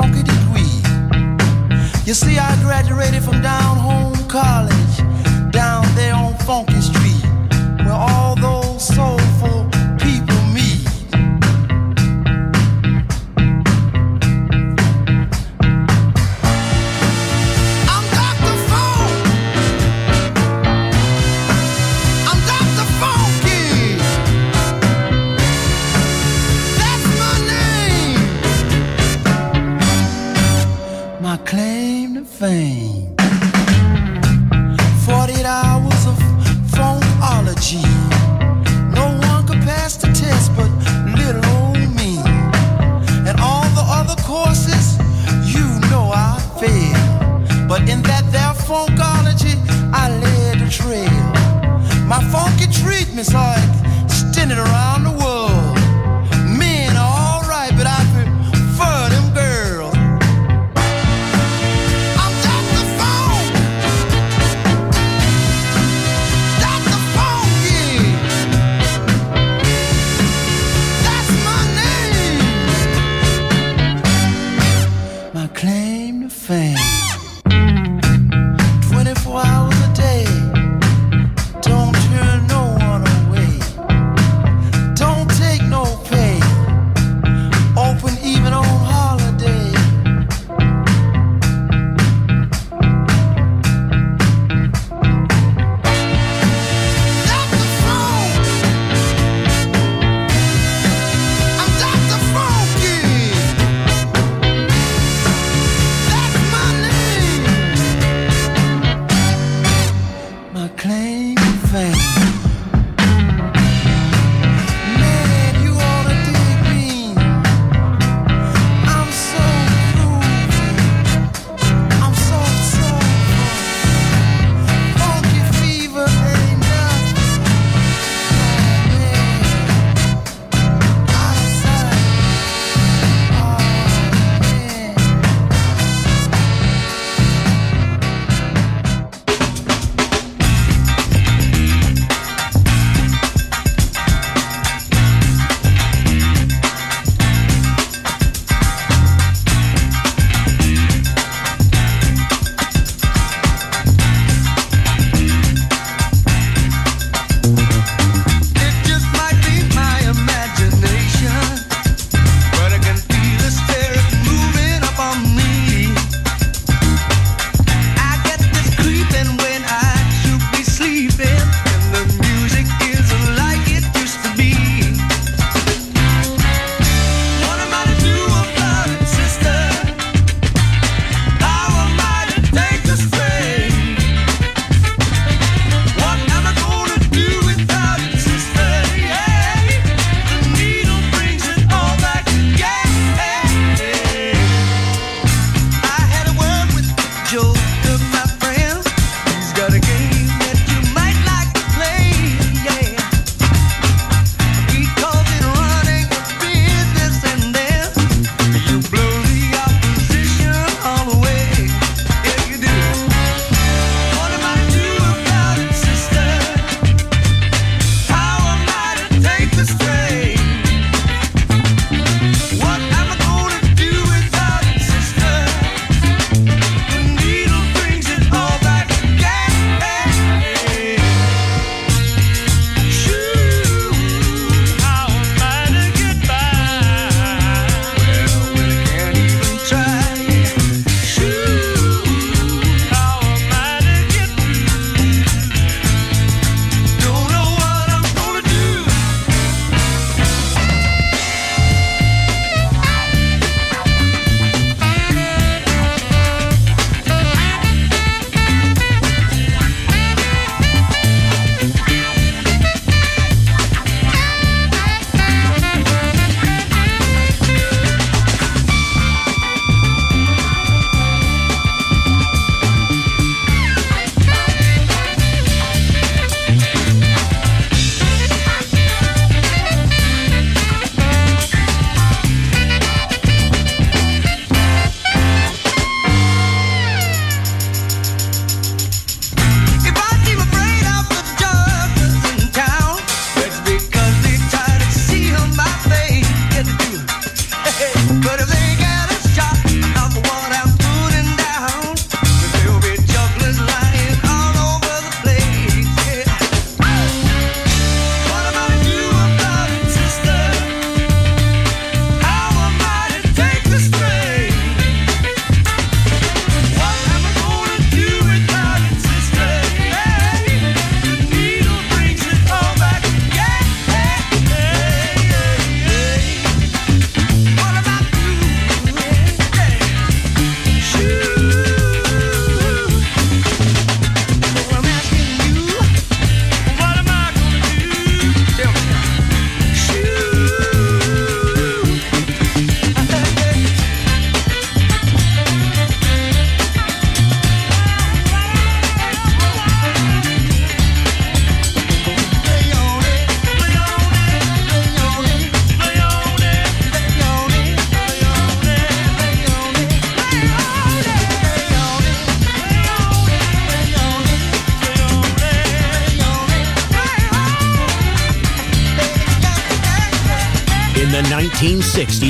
funky degree. You see, I graduated from down home college, down there on Funky Street.